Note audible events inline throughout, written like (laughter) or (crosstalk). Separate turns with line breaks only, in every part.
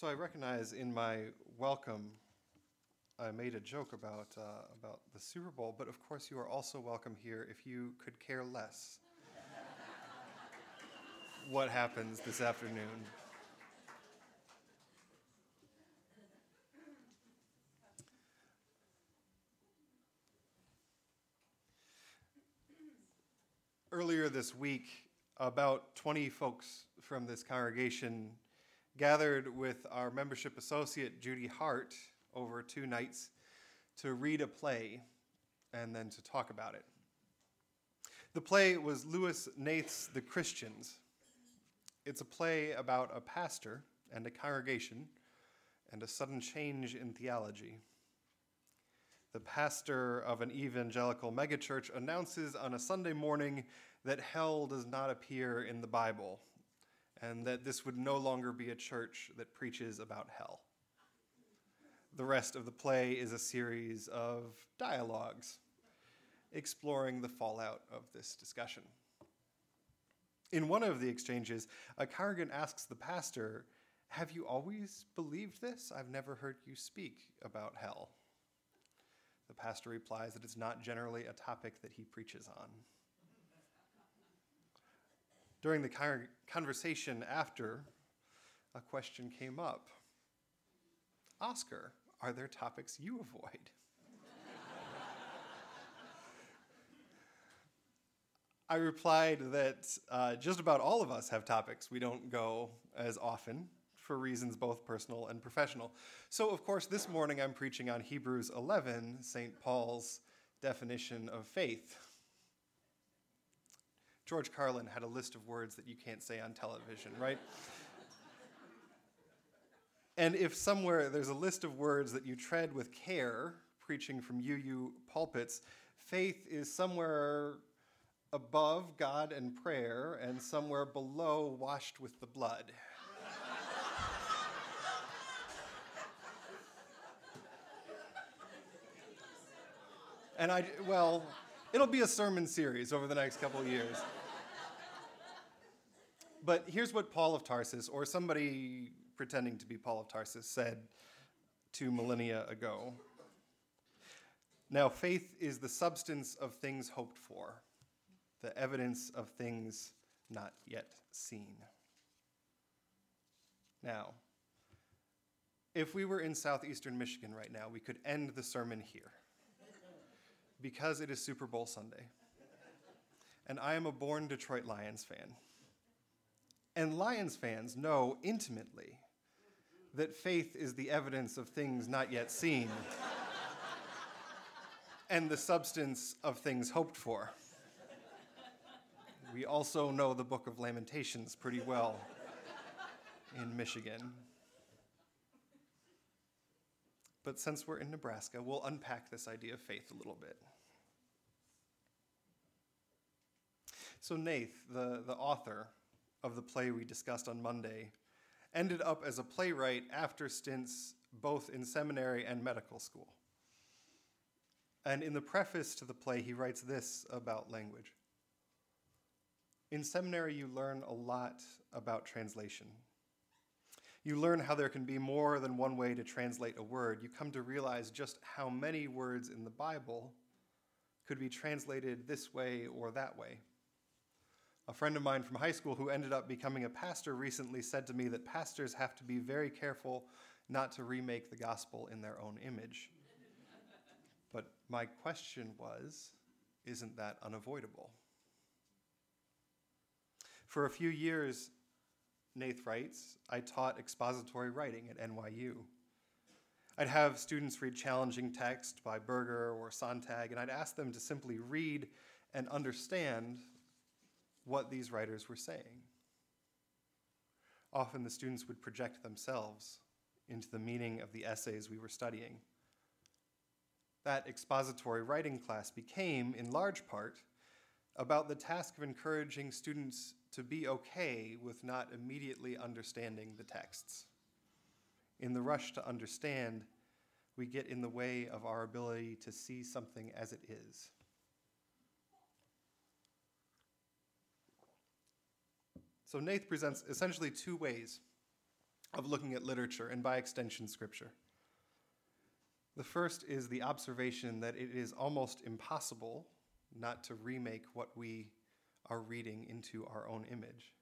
So I recognize in my welcome, I made a joke about, uh, about the Super Bowl, but of course you are also welcome here if you could care less (laughs) what happens this afternoon. Earlier this week, about 20 folks from this congregation gathered with our membership associate, Judy Hart, over two nights to read a play and then to talk about it. The play was Lucas Hnath's The Christians. It's a play about a pastor and a congregation and a sudden change in theology. The pastor of an evangelical megachurch announces on a Sunday morning that hell does not appear in the Bible and that this would no longer be a church that preaches about hell. The rest of the play is a series of dialogues exploring the fallout of this discussion. In one of the exchanges, a congregant asks the pastor, Have you always believed this? I've never heard you speak about hell. The pastor replies that it's not generally a topic that he preaches on. During the conversation after, a question came up Oscar, are there topics you avoid? (laughs) I replied that uh, just about all of us have topics we don't go as often for reasons both personal and professional. So, of course, this morning I'm preaching on Hebrews 11, St. Paul's definition of faith. George Carlin had a list of words that you can't say on television, right? and if somewhere there's a list of words that you tread with care, preaching from UU pulpits, faith is somewhere above God and prayer and somewhere below washed with the blood. and I, well, It'll be a sermon series over the next couple years. But here's what Paul of Tarsus, or somebody pretending to be Paul of Tarsus, said two millennia ago. Now, faith is the substance of things hoped for, the evidence of things not yet seen. Now, if we were in southeastern Michigan right now, we could end the sermon here because it is Super Bowl Sunday. And I am a born Detroit Lions fan. And Lions fans know intimately that faith is the evidence of things not yet seen (laughs) and the substance of things hoped for. We also know the book of Lamentations pretty well in Michigan. But since we're in Nebraska, we'll unpack this idea of faith a little bit. So, Hnath, the, the author of the play we discussed on Monday, ended up as a playwright after stints both in seminary and medical school. And in the preface to the play, he writes this about language. In seminary, you learn a lot about translation. You learn how there can be more than one way to translate a word. You come to realize just how many words in the Bible could be translated this way or that way. A friend of mine from high school who ended up becoming a pastor recently said to me that pastors have to be very careful not to remake the gospel in their own image. but my question was isn't that unavoidable? For a few years, Hnath writes, I taught expository writing at NYU. I'd have students read challenging text by Berger or Sontag, and I'd ask them to simply read and understand what these writers were saying. Often the students would project themselves into the meaning of the essays we were studying. That expository writing class became, in large part, about the task of encouraging students to be okay with not immediately understanding the texts. In the rush to understand, we get in the way of our ability to see something as it is. So, Hnath presents essentially two ways of looking at literature and, by extension, Scripture. The first is the observation that it is almost impossible not to remake what we are reading into our own image.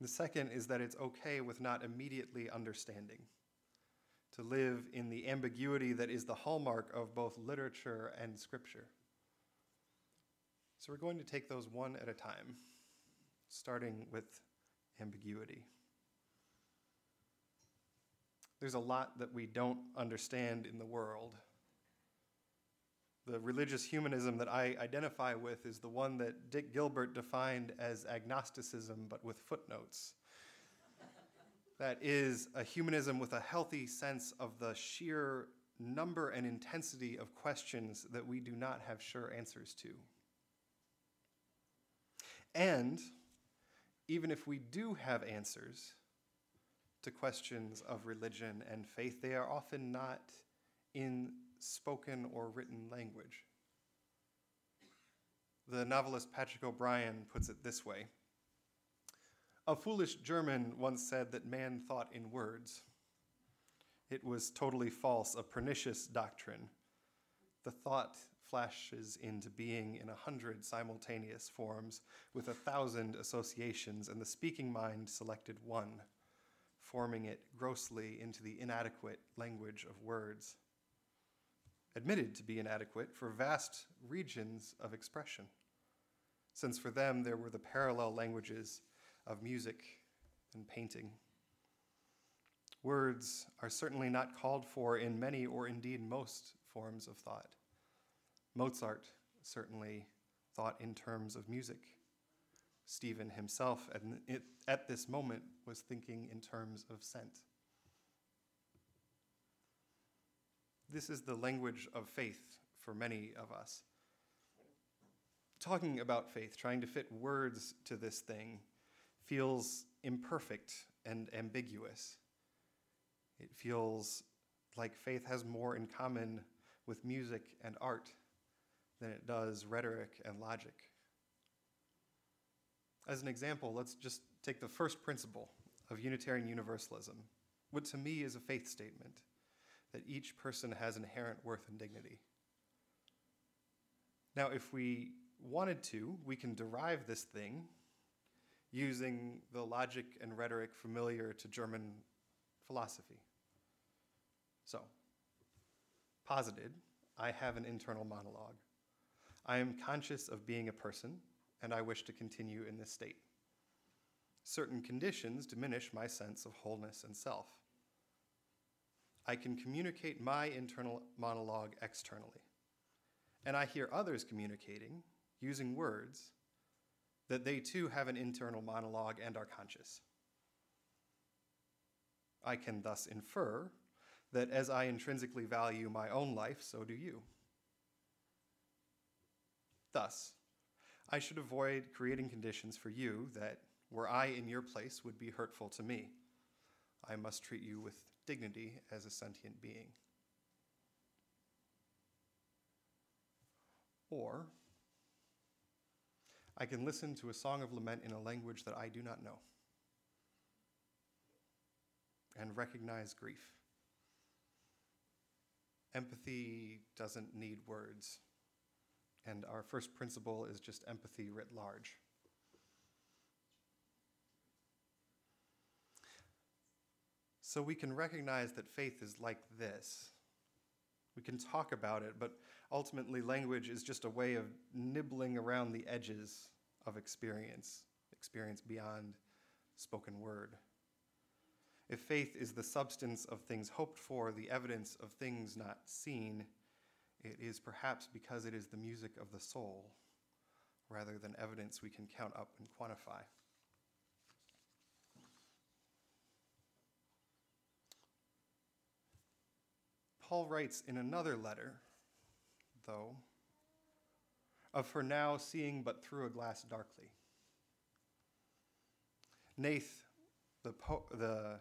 The second is that it's okay with not immediately understanding, to live in the ambiguity that is the hallmark of both literature and scripture. So we're going to take those one at a time, starting with ambiguity. There's a lot that we don't understand in the world. The religious humanism that I identify with is the one that Dick Gilbert defined as agnosticism, but with footnotes. that is a humanism with a healthy sense of the sheer number and intensity of questions that we do not have sure answers to. And even if we do have answers, to questions of religion and faith, they are often not in spoken or written language. The novelist Patrick O'Brian puts it this way A foolish German once said that man thought in words. It was totally false, a pernicious doctrine. The thought flashes into being in a hundred simultaneous forms with a thousand associations, and the speaking mind selected one forming it grossly into the inadequate language of words, admitted to be inadequate for vast regions of expression, since for them there were the parallel languages of music and painting. Words are certainly not called for in many or indeed most forms of thought. Mozart certainly thought in terms of music. Stephen himself at, this moment was thinking in terms of scent. This is the language of faith for many of us. Talking about faith, trying to fit words to this thing, feels imperfect and ambiguous. It feels like faith has more in common with music and art than it does rhetoric and logic. As an example, let's just take the first principle of Unitarian Universalism, what to me is a faith statement that each person has inherent worth and dignity. Now, if we wanted to, we can derive this thing using the logic and rhetoric familiar to German philosophy. So, posited, I have an internal monologue. I am conscious of being a person and I wish to continue in this state. Certain conditions diminish my sense of wholeness and self. I can communicate my internal monologue externally, and I hear others communicating using words that they too have an internal monologue and are conscious. I can thus infer that as I intrinsically value my own life, so do you. Thus, I should avoid creating conditions for you that, were I in your place, would be hurtful to me. I must treat you with dignity as a sentient being. Or, I can listen to a song of lament in a language that I do not know and recognize grief. Empathy doesn't need words. And our first principle is just empathy writ large. So we can recognize that faith is like this. We can talk about it, but ultimately, language is just a way of nibbling around the edges of experience, experience beyond spoken word. If faith is the substance of things hoped for, the evidence of things not seen, it is perhaps because it is the music of the soul rather than evidence we can count up and quantify. Paul writes in another letter, though, of for now seeing but through a glass darkly. Hnath, the, po- the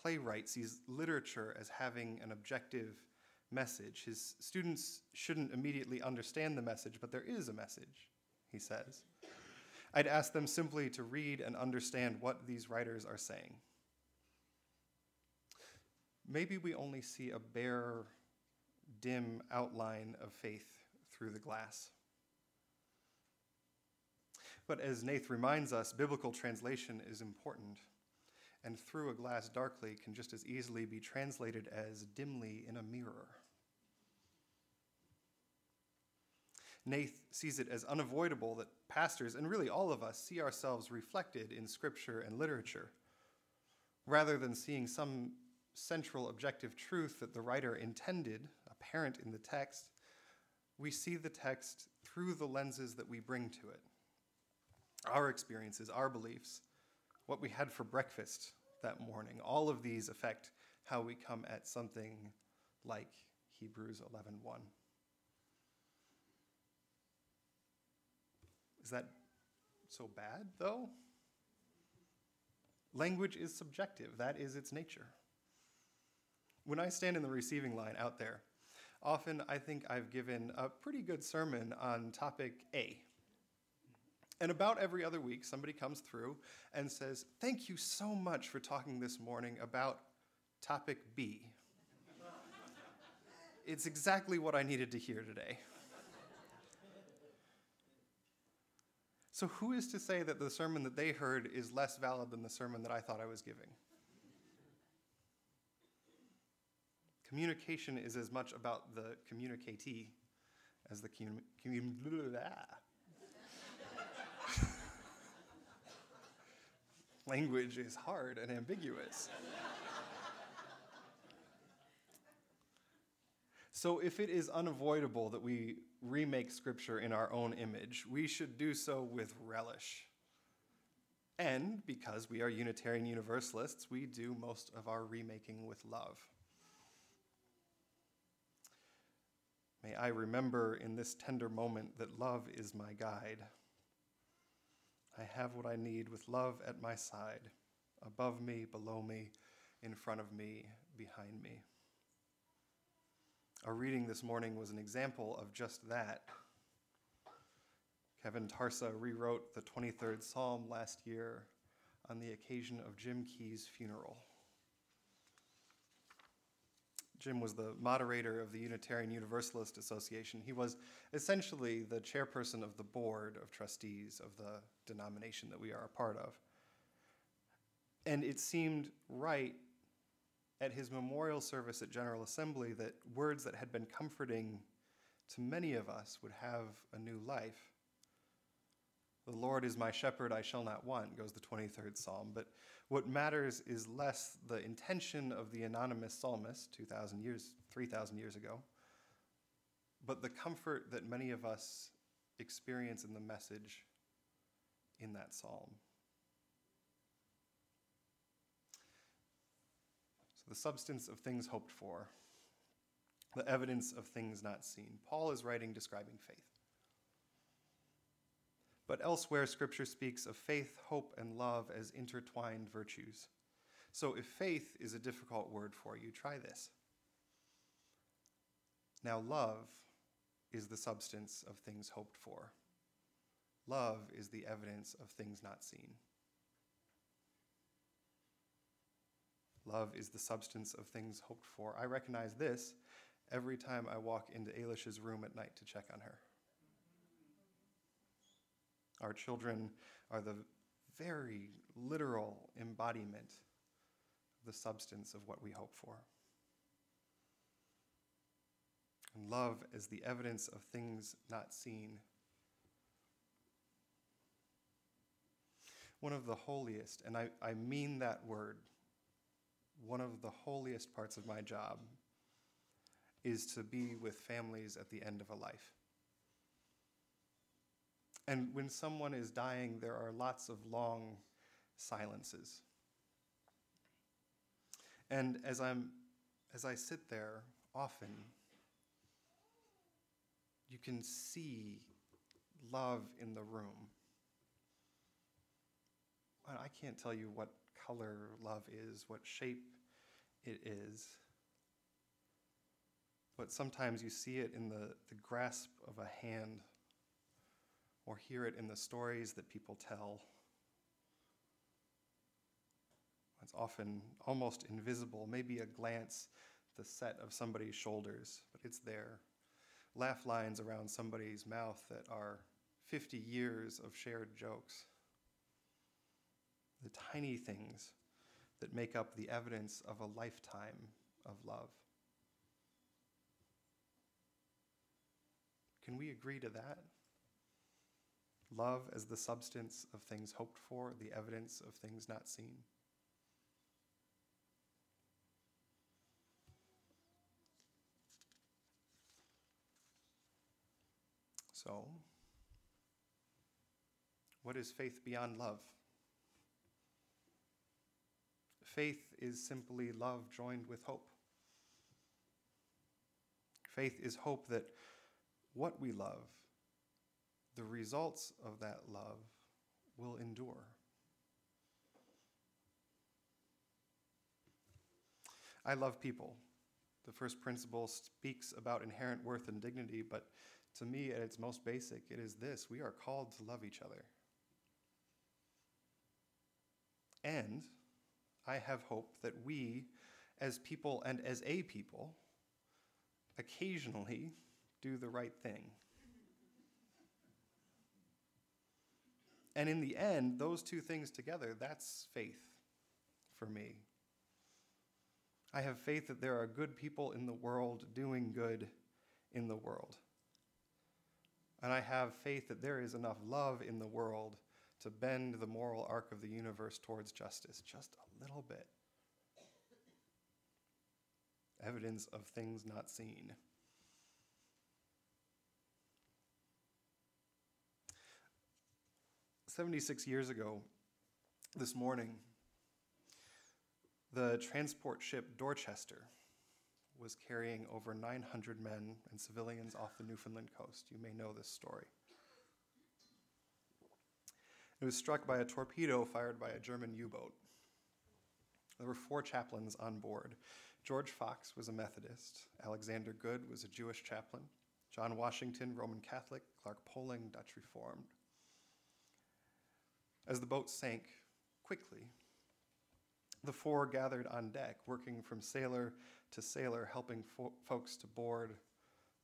playwright, sees literature as having an objective message. His students shouldn't immediately understand the message, but there is a message, he says. I'd ask them simply to read and understand what these writers are saying. Maybe we only see a bare, dim outline of faith through the glass. But as Hnath reminds us, biblical translation is important, and through a glass darkly can just as easily be translated as dimly in a mirror. Hnath sees it as unavoidable that pastors, and really all of us, see ourselves reflected in scripture and literature. Rather than seeing some central objective truth that the writer intended, apparent in the text, we see the text through the lenses that we bring to it our experiences, our beliefs, what we had for breakfast that morning. All of these affect how we come at something like Hebrews 11:1. Is that so bad, though? Language is subjective, that is its nature. When I stand in the receiving line out there, often I think I've given a pretty good sermon on topic A. And about every other week, somebody comes through and says, Thank you so much for talking this morning about topic B. it's exactly what I needed to hear today. So, who is to say that the sermon that they heard is less valid than the sermon that I thought I was giving? Communication is as much about the communicatee as the commun. commun- (laughs) Language is hard and ambiguous. So, if it is unavoidable that we remake Scripture in our own image, we should do so with relish. And because we are Unitarian Universalists, we do most of our remaking with love. May I remember in this tender moment that love is my guide. I have what I need with love at my side, above me, below me, in front of me, behind me. Our reading this morning was an example of just that. Kevin Tarsa rewrote the 23rd Psalm last year on the occasion of Jim Key's funeral. Jim was the moderator of the Unitarian Universalist Association. He was essentially the chairperson of the board of trustees of the denomination that we are a part of. And it seemed right at his memorial service at General Assembly that words that had been comforting to many of us would have a new life. The Lord is my shepherd, I shall not want, goes the 23rd Psalm. But what matters is less the intention of the anonymous psalmist 2,000 years, 3,000 years ago, but the comfort that many of us experience in the message in that psalm. So, the substance of things hoped for, the evidence of things not seen. Paul is writing describing faith. But elsewhere, Scripture speaks of faith, hope, and love as intertwined virtues. So if faith is a difficult word for you, try this. Now, love is the substance of things hoped for. Love is the evidence of things not seen. Love is the substance of things hoped for. I recognize this every time I walk into Ailish's room at night to check on her. Our children are the very literal embodiment of the substance of what we hope for. And love is the evidence of things not seen. One of the holiest, and I, I mean that word one of the holiest parts of my job is to be with families at the end of a life. And when someone is dying, there are lots of long silences. And as I'm as I sit there often, you can see love in the room. I can't tell you what color love is, what shape it is. But sometimes you see it in the, the grasp of a hand or hear it in the stories that people tell. It's often almost invisible, maybe a glance, the set of somebody's shoulders, but it's there. Laugh lines around somebody's mouth that are 50 years of shared jokes. The tiny things that make up the evidence of a lifetime of love. Can we agree to that? Love as the substance of things hoped for, the evidence of things not seen. So, what is faith beyond love? Faith is simply love joined with hope. Faith is hope that what we love, the results of that love, will endure. I love people. The first principle speaks about inherent worth and dignity, but to me, at its most basic, it is this we are called to love each other. And I have hope that we, as people and as a people, occasionally do the right thing. And in the end, those two things together, that's faith for me. I have faith that there are good people in the world doing good in the world. And I have faith that there is enough love in the world to bend the moral arc of the universe towards justice just a little bit. Evidence of things not seen. Seventy-six years ago, this morning, the transport ship Dorchester was carrying over 900 men and civilians off the Newfoundland coast. You may know this story. It was struck by a torpedo fired by a German U boat. There were four chaplains on board. George Fox was a Methodist, Alexander Goode was a Jewish chaplain, John Washington, Roman Catholic, Clark Poling, Dutch Reformed. As the boat sank quickly, the four gathered on deck, working from sailor to sailor, helping fo- folks to board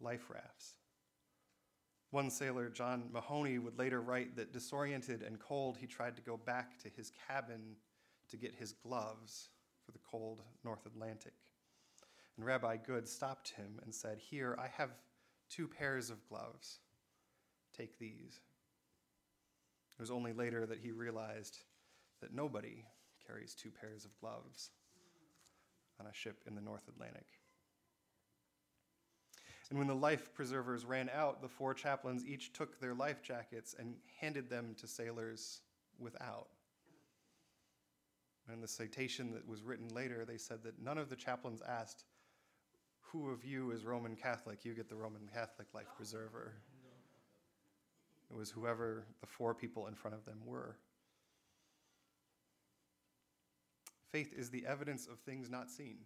life rafts. One sailor, John Mahoney, would later write that disoriented and cold, he tried to go back to his cabin to get his gloves for the cold North Atlantic. And Rabbi Goode stopped him and said, Here, I have two pairs of gloves. Take these. It was only later that he realized that nobody carries two pairs of gloves on a ship in the North Atlantic. And when the life preservers ran out, the four chaplains each took their life jackets and handed them to sailors without. And in the citation that was written later, they said that none of the chaplains asked, Who of you is Roman Catholic? You get the Roman Catholic life preserver. It was whoever the four people in front of them were. Faith is the evidence of things not seen.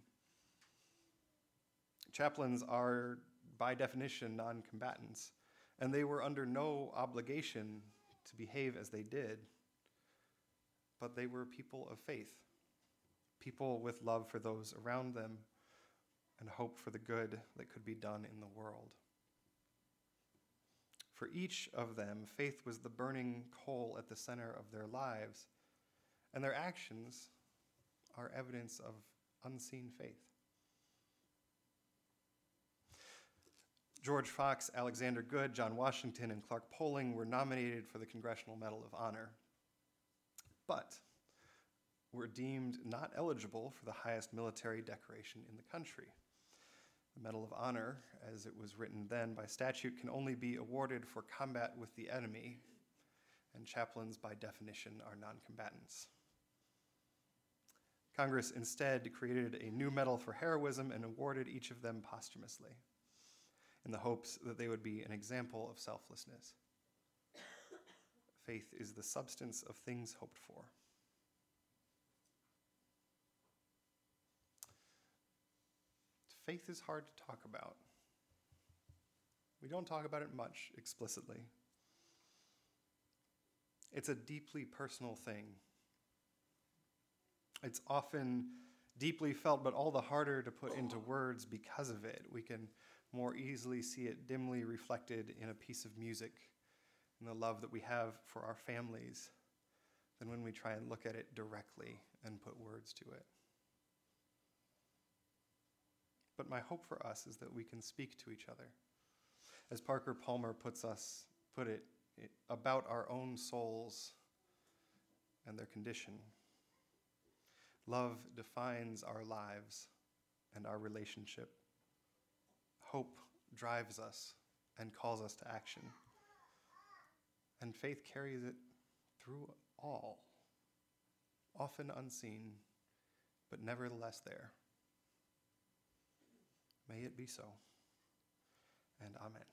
Chaplains are, by definition, non combatants, and they were under no obligation to behave as they did, but they were people of faith, people with love for those around them and hope for the good that could be done in the world. For each of them, faith was the burning coal at the center of their lives, and their actions are evidence of unseen faith. George Fox, Alexander Goode, John Washington, and Clark Poling were nominated for the Congressional Medal of Honor, but were deemed not eligible for the highest military decoration in the country. The Medal of Honor, as it was written then by statute, can only be awarded for combat with the enemy, and chaplains, by definition, are non combatants. Congress instead created a new medal for heroism and awarded each of them posthumously in the hopes that they would be an example of selflessness. Faith is the substance of things hoped for. Faith is hard to talk about. We don't talk about it much explicitly. It's a deeply personal thing It's often deeply felt, but all the harder to put into words because of it. We can more easily see it dimly reflected in a piece of music, in the love that we have for our families, than when we try and look at it directly and put words to it. But my hope for us is that we can speak to each other. As Parker Palmer puts us, put it, about our own souls and their condition. Love defines our lives and our relationship. Hope drives us and calls us to action. And faith carries it through all, often unseen, but nevertheless there. May it be so. And amen.